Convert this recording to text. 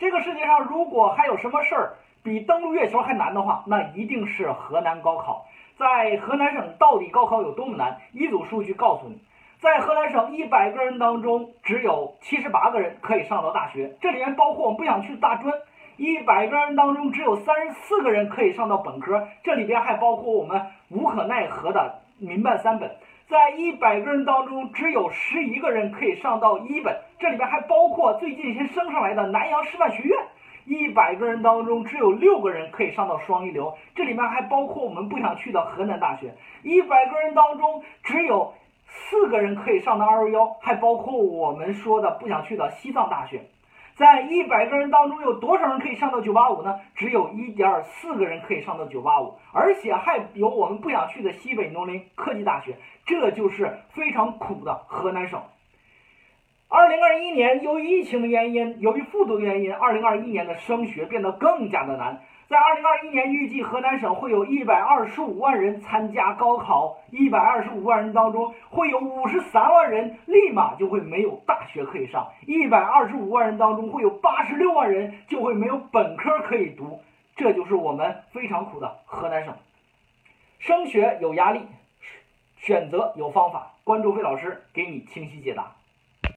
这个世界上如果还有什么事儿比登陆月球还难的话，那一定是河南高考。在河南省到底高考有多么难？一组数据告诉你，在河南省一百个人当中，只有七十八个人可以上到大学，这里面包括我们不想去的大专。一百个人当中，只有三十四个人可以上到本科，这里边还包括我们无可奈何的民办三本。在一百个人当中，只有十一个人可以上到一本，这里边还包括最近新升上来的南阳师范学院。一百个人当中，只有六个人可以上到双一流，这里面还包括我们不想去的河南大学。一百个人当中，只有四个人可以上到二幺幺，还包括我们说的不想去的西藏大学。在一百个人当中，有多少人可以上到九八五呢？只有一点四个人可以上到九八五，而且还有我们不想去的西北农林科技大学。这就是非常苦的河南省。二零二一年，由于疫情的原因，由于复读的原因，二零二一年的升学变得更加的难。在二零二一年，预计河南省会有一百二十五万人参加高考，一百二十五万人当中，会有五十三万人立马就会没有大学可以上，一百二十五万人当中，会有八十六万人就会没有本科可以读。这就是我们非常苦的河南省。升学有压力，选择有方法。关注魏老师，给你清晰解答。